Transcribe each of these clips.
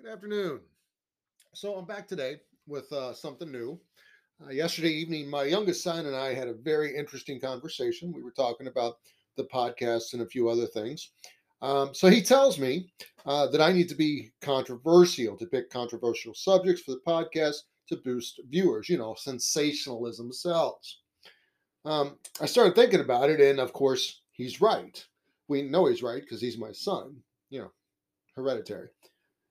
Good afternoon. So I'm back today with uh, something new. Uh, yesterday evening, my youngest son and I had a very interesting conversation. We were talking about the podcast and a few other things. Um, so he tells me uh, that I need to be controversial, to pick controversial subjects for the podcast to boost viewers. You know, sensationalism sells. Um, I started thinking about it, and of course, he's right. We know he's right because he's my son. You know, hereditary.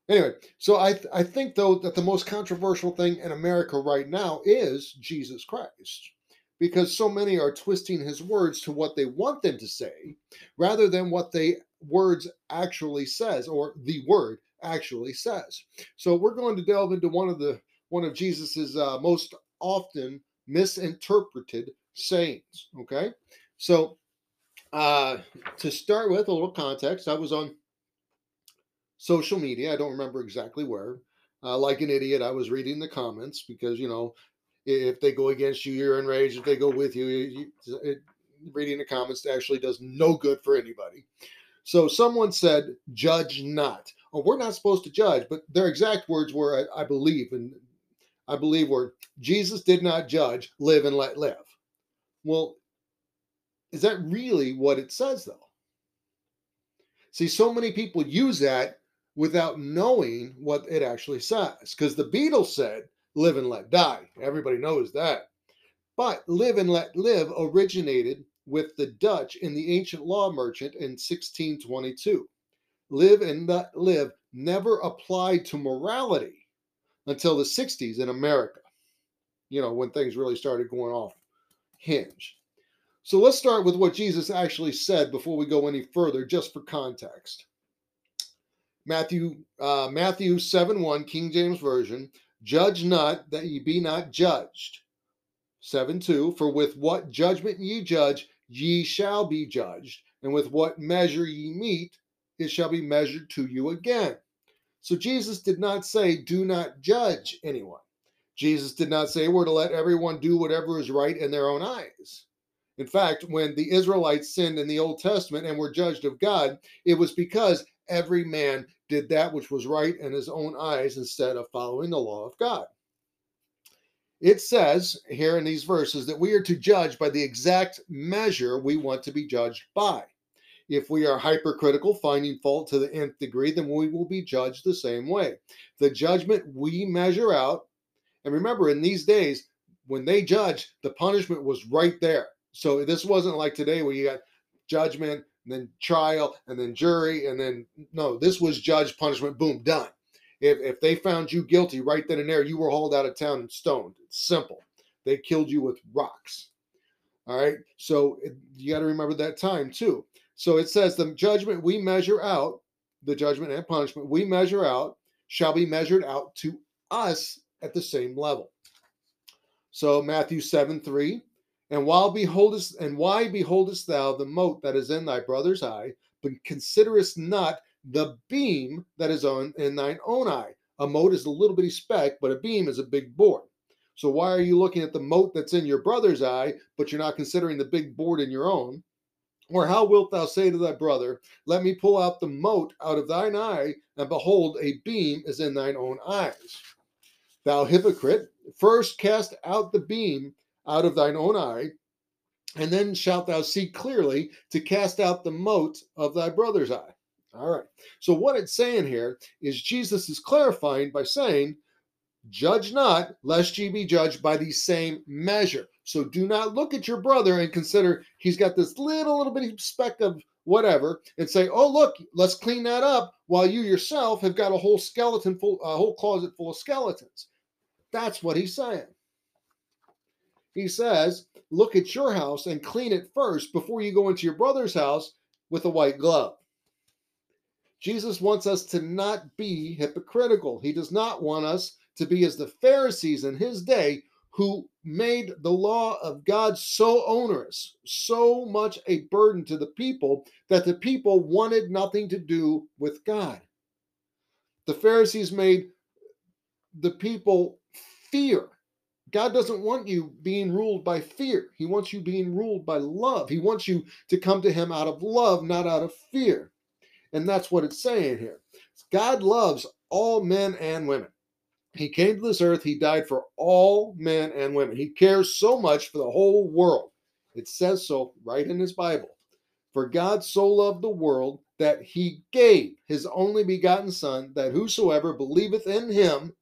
Anyway, so I th- I think though that the most controversial thing in America right now is Jesus Christ, because so many are twisting his words to what they want them to say, rather than what they words actually says or the word actually says. So we're going to delve into one of the one of Jesus's uh, most often misinterpreted sayings. Okay, so uh, to start with a little context, I was on social media. I don't remember exactly where. Uh, like an idiot, I was reading the comments because you know if they go against you, you're enraged. If they go with you, you it, reading the comments actually does no good for anybody. So someone said, "Judge not." Oh, we're not supposed to judge, but their exact words were, I, I believe, and I believe were, "Jesus did not judge; live and let live." Well, is that really what it says, though? See, so many people use that without knowing what it actually says. Because the Beatles said, live and let die. Everybody knows that. But live and let live originated with the Dutch in the ancient law merchant in 1622. Live and let live never applied to morality until the 60s in America, you know, when things really started going off hinge. So let's start with what Jesus actually said before we go any further, just for context. Matthew uh, Matthew 7 1, King James Version, judge not that ye be not judged. 7 2, for with what judgment ye judge, ye shall be judged, and with what measure ye meet, it shall be measured to you again. So Jesus did not say, do not judge anyone. Jesus did not say we're to let everyone do whatever is right in their own eyes. In fact, when the Israelites sinned in the Old Testament and were judged of God, it was because every man did that which was right in his own eyes instead of following the law of God. It says here in these verses that we are to judge by the exact measure we want to be judged by. If we are hypercritical, finding fault to the nth degree, then we will be judged the same way. The judgment we measure out, and remember, in these days, when they judged, the punishment was right there. So this wasn't like today where you got judgment, and then trial, and then jury, and then no, this was judge punishment, boom, done. If, if they found you guilty right then and there, you were hauled out of town and stoned. It's simple. They killed you with rocks. All right. So it, you got to remember that time too. So it says the judgment we measure out, the judgment and punishment we measure out shall be measured out to us at the same level. So Matthew 7 3, and while beholdest, and why beholdest thou the mote that is in thy brother's eye, but considerest not the beam that is on in thine own eye? A mote is a little bitty speck, but a beam is a big board. So why are you looking at the mote that's in your brother's eye, but you're not considering the big board in your own? Or how wilt thou say to thy brother, Let me pull out the mote out of thine eye, and behold, a beam is in thine own eyes? Thou hypocrite, first cast out the beam out of thine own eye, and then shalt thou see clearly to cast out the mote of thy brother's eye. All right. So, what it's saying here is Jesus is clarifying by saying, Judge not, lest ye be judged by the same measure. So, do not look at your brother and consider he's got this little, little bitty speck of whatever and say, Oh, look, let's clean that up while you yourself have got a whole skeleton full, a whole closet full of skeletons. That's what he's saying. He says, Look at your house and clean it first before you go into your brother's house with a white glove. Jesus wants us to not be hypocritical. He does not want us to be as the Pharisees in his day who made the law of God so onerous, so much a burden to the people that the people wanted nothing to do with God. The Pharisees made the people fear God doesn't want you being ruled by fear. He wants you being ruled by love. He wants you to come to Him out of love, not out of fear. And that's what it's saying here. God loves all men and women. He came to this earth, he died for all men and women. He cares so much for the whole world. It says so right in his Bible. For God so loved the world that he gave his only begotten Son, that whosoever believeth in him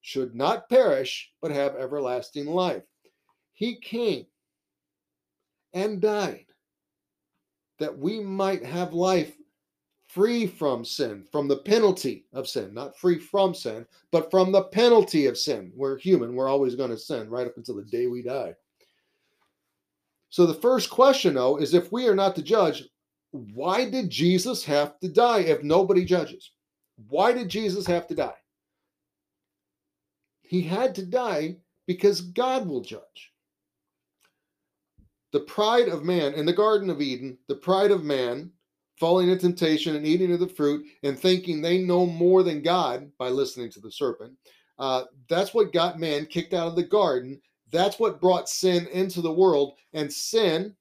should not perish, but have everlasting life. He came and died that we might have life free from sin, from the penalty of sin, not free from sin, but from the penalty of sin. We're human, we're always going to sin right up until the day we die. So the first question, though, is if we are not to judge, why did Jesus have to die if nobody judges? Why did Jesus have to die? He had to die because God will judge. The pride of man in the Garden of Eden, the pride of man falling into temptation and eating of the fruit and thinking they know more than God by listening to the serpent. Uh, that's what got man kicked out of the garden. That's what brought sin into the world. And sin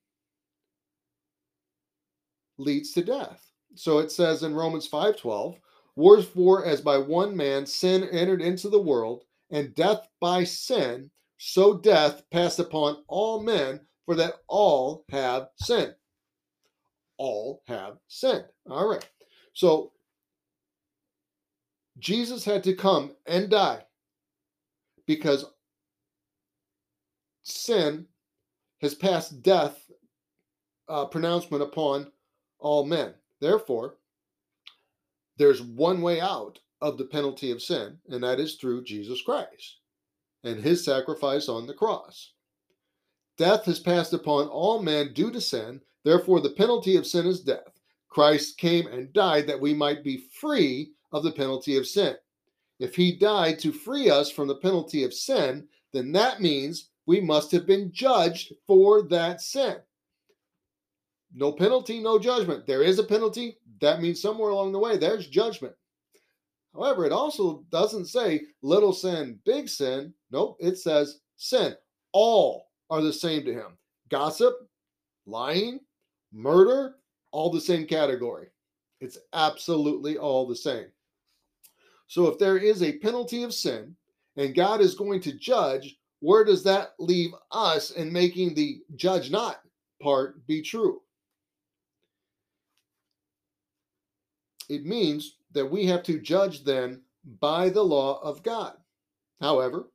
leads to death. So it says in Romans 5:12, Wherefore, as by one man sin entered into the world, and death by sin, so death passed upon all men, for that all have sinned all have sinned. All right. So Jesus had to come and die because sin has passed death uh, pronouncement upon all men. Therefore, there's one way out of the penalty of sin, and that is through Jesus Christ and his sacrifice on the cross. Death has passed upon all men due to sin, Therefore, the penalty of sin is death. Christ came and died that we might be free of the penalty of sin. If he died to free us from the penalty of sin, then that means we must have been judged for that sin. No penalty, no judgment. There is a penalty. That means somewhere along the way there's judgment. However, it also doesn't say little sin, big sin. Nope, it says sin. All are the same to him. Gossip, lying, murder, all the same category. It's absolutely all the same. So if there is a penalty of sin and God is going to judge, where does that leave us in making the judge not part be true? It means that we have to judge then by the law of God. However,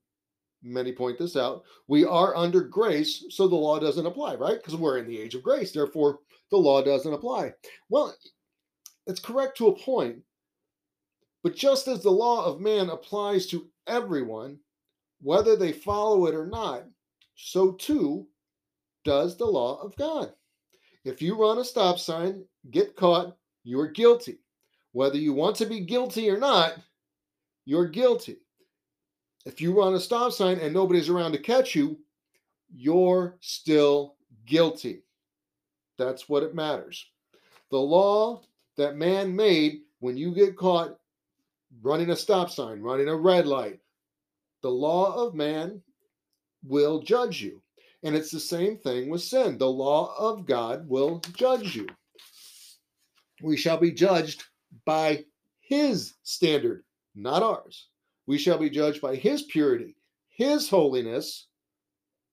many point this out, we are under grace, so the law doesn't apply, right? Because we're in the age of grace. Therefore, the law doesn't apply. Well, it's correct to a point, but just as the law of man applies to everyone, whether they follow it or not, so too does the law of God. If you run a stop sign, get caught, you are guilty. Whether you want to be guilty or not, you're guilty. If you run a stop sign and nobody's around to catch you, you're still guilty. That's what it matters. The law that man made when you get caught running a stop sign, running a red light, the law of man will judge you. And it's the same thing with sin. The law of God will judge you. We shall be judged by his standard, not ours. We shall be judged by his purity, his holiness,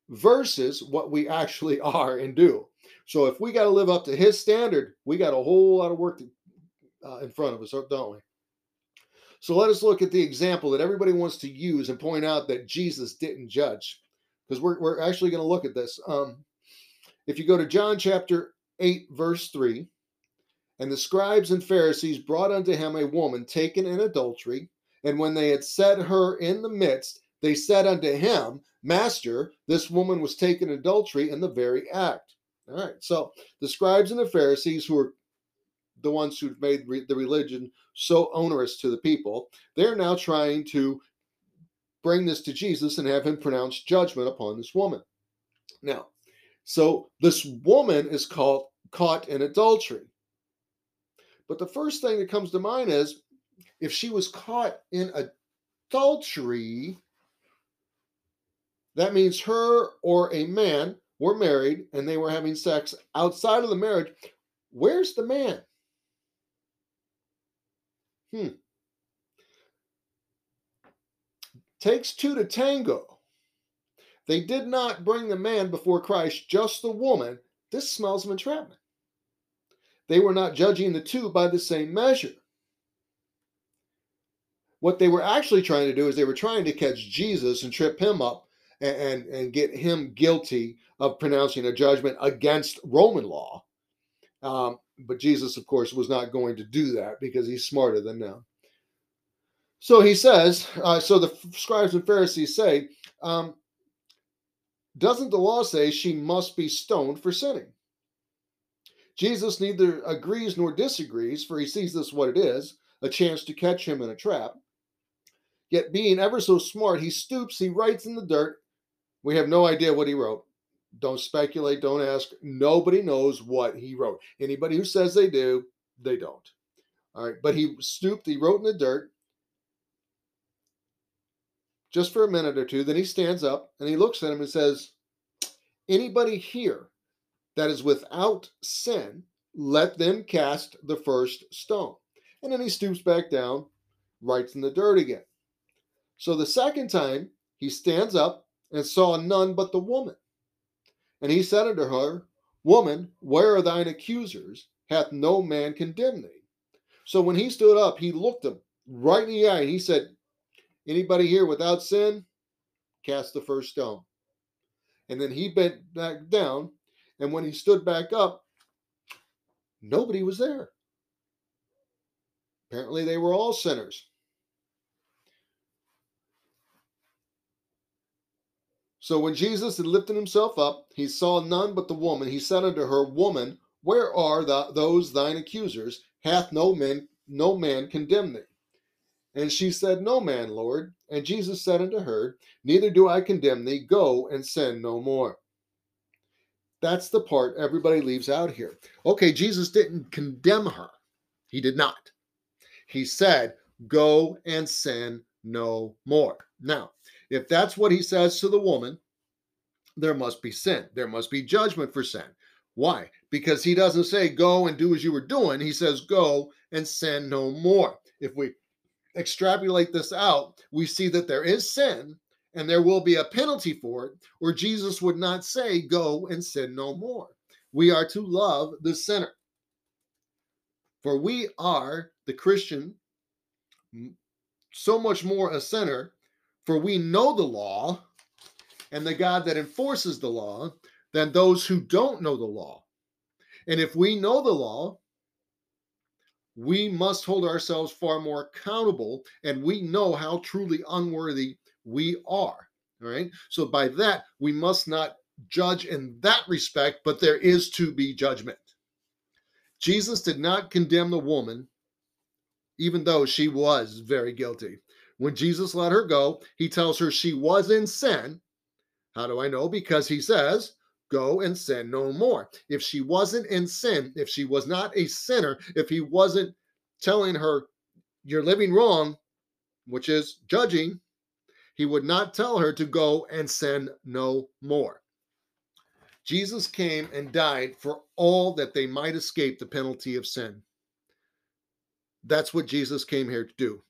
versus what we actually are and do. So if we got to live up to his standard, we got a whole lot of work to, uh, in front of us, don't we? So let us look at the example that everybody wants to use and point out that Jesus didn't judge, because we're, we're actually going to look at this. Um, if you go to John chapter 8, verse 3, and the scribes and Pharisees brought unto him a woman taken in adultery, and when they had set her in the midst, they said unto him, Master, this woman was taken in adultery in the very act. All right. So the scribes and the Pharisees, who are the ones who've made re- the religion so onerous to the people, they're now trying to bring this to Jesus and have him pronounce judgment upon this woman. Now, so this woman is called caught in adultery. But the first thing that comes to mind is if she was caught in adultery, that means her or a man were married and they were having sex outside of the marriage. Where's the man? Hmm. Takes two to tango. They did not bring the man before Christ, just the woman. This smells of entrapment. They were not judging the two by the same measure. What they were actually trying to do is they were trying to catch Jesus and trip him up and, and, and get him guilty of pronouncing a judgment against Roman law. Um, but Jesus, of course, was not going to do that because he's smarter than them. So he says, uh, so the scribes and Pharisees say, um, doesn't the law say she must be stoned for sinning? Jesus neither agrees nor disagrees, for he sees this what it is a chance to catch him in a trap. Yet, being ever so smart, he stoops, he writes in the dirt. We have no idea what he wrote. Don't speculate, don't ask. Nobody knows what he wrote. Anybody who says they do, they don't. All right, but he stooped, he wrote in the dirt just for a minute or two. Then he stands up and he looks at him and says, Anybody here that is without sin, let them cast the first stone. And then he stoops back down, writes in the dirt again. So the second time he stands up and saw none but the woman. And he said unto her, Woman, where are thine accusers? Hath no man condemned thee? So when he stood up, he looked him right in the eye and he said, Anybody here without sin? Cast the first stone. And then he bent back down, and when he stood back up, nobody was there. Apparently, they were all sinners. So when Jesus had lifted himself up, he saw none but the woman. He said unto her, Woman, where are the, those thine accusers? Hath no man no man condemned thee? And she said, No man, Lord. And Jesus said unto her, Neither do I condemn thee. Go and sin no more. That's the part everybody leaves out here. Okay, Jesus didn't condemn her. He did not. He said, Go and sin no more. Now, if that's what he says to the woman, there must be sin. There must be judgment for sin. Why? Because he doesn't say, Go and do as you were doing. He says, Go and sin no more. If we extrapolate this out, we see that there is sin and there will be a penalty for it, or Jesus would not say, Go and sin no more. We are to love the sinner. For we are the Christian, so much more a sinner, for we know the law and the God that enforces the law than those who don't know the law. And if we know the law, we must hold ourselves far more accountable and we know how truly unworthy we are. All right. So by that, we must not judge in that respect, but there is to be judgment. Jesus did not condemn the woman, even though she was very guilty. When Jesus let her go, he tells her she was in sin. How do I know? Because he says, go and sin no more. If she wasn't in sin, if she was not a sinner, if he wasn't telling her, you're living wrong, which is judging, he would not tell her to go and sin no more. Jesus came and died for all that they might escape the penalty of sin. That's what Jesus came here to do.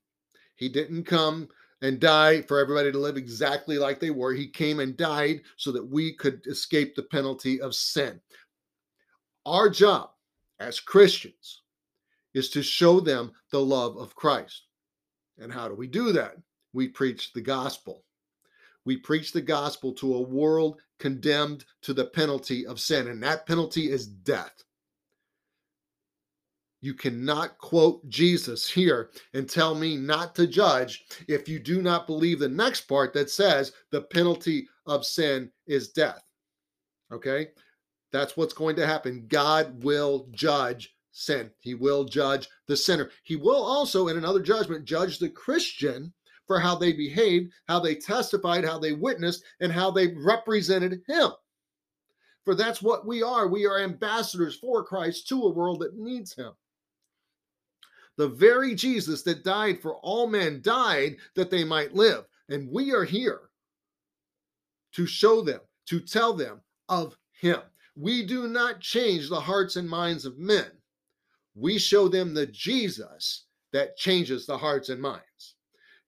He didn't come and die for everybody to live exactly like they were. He came and died so that we could escape the penalty of sin. Our job as Christians is to show them the love of Christ. And how do we do that? We preach the gospel. We preach the gospel to a world condemned to the penalty of sin, and that penalty is death. You cannot quote Jesus here and tell me not to judge if you do not believe the next part that says the penalty of sin is death. Okay? That's what's going to happen. God will judge sin. He will judge the sinner. He will also, in another judgment, judge the Christian for how they behaved, how they testified, how they witnessed, and how they represented him. For that's what we are. We are ambassadors for Christ to a world that needs him. The very Jesus that died for all men died that they might live. And we are here to show them, to tell them of him. We do not change the hearts and minds of men. We show them the Jesus that changes the hearts and minds.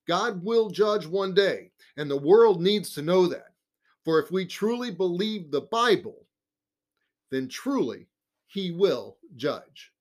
God will judge one day, and the world needs to know that. For if we truly believe the Bible, then truly he will judge.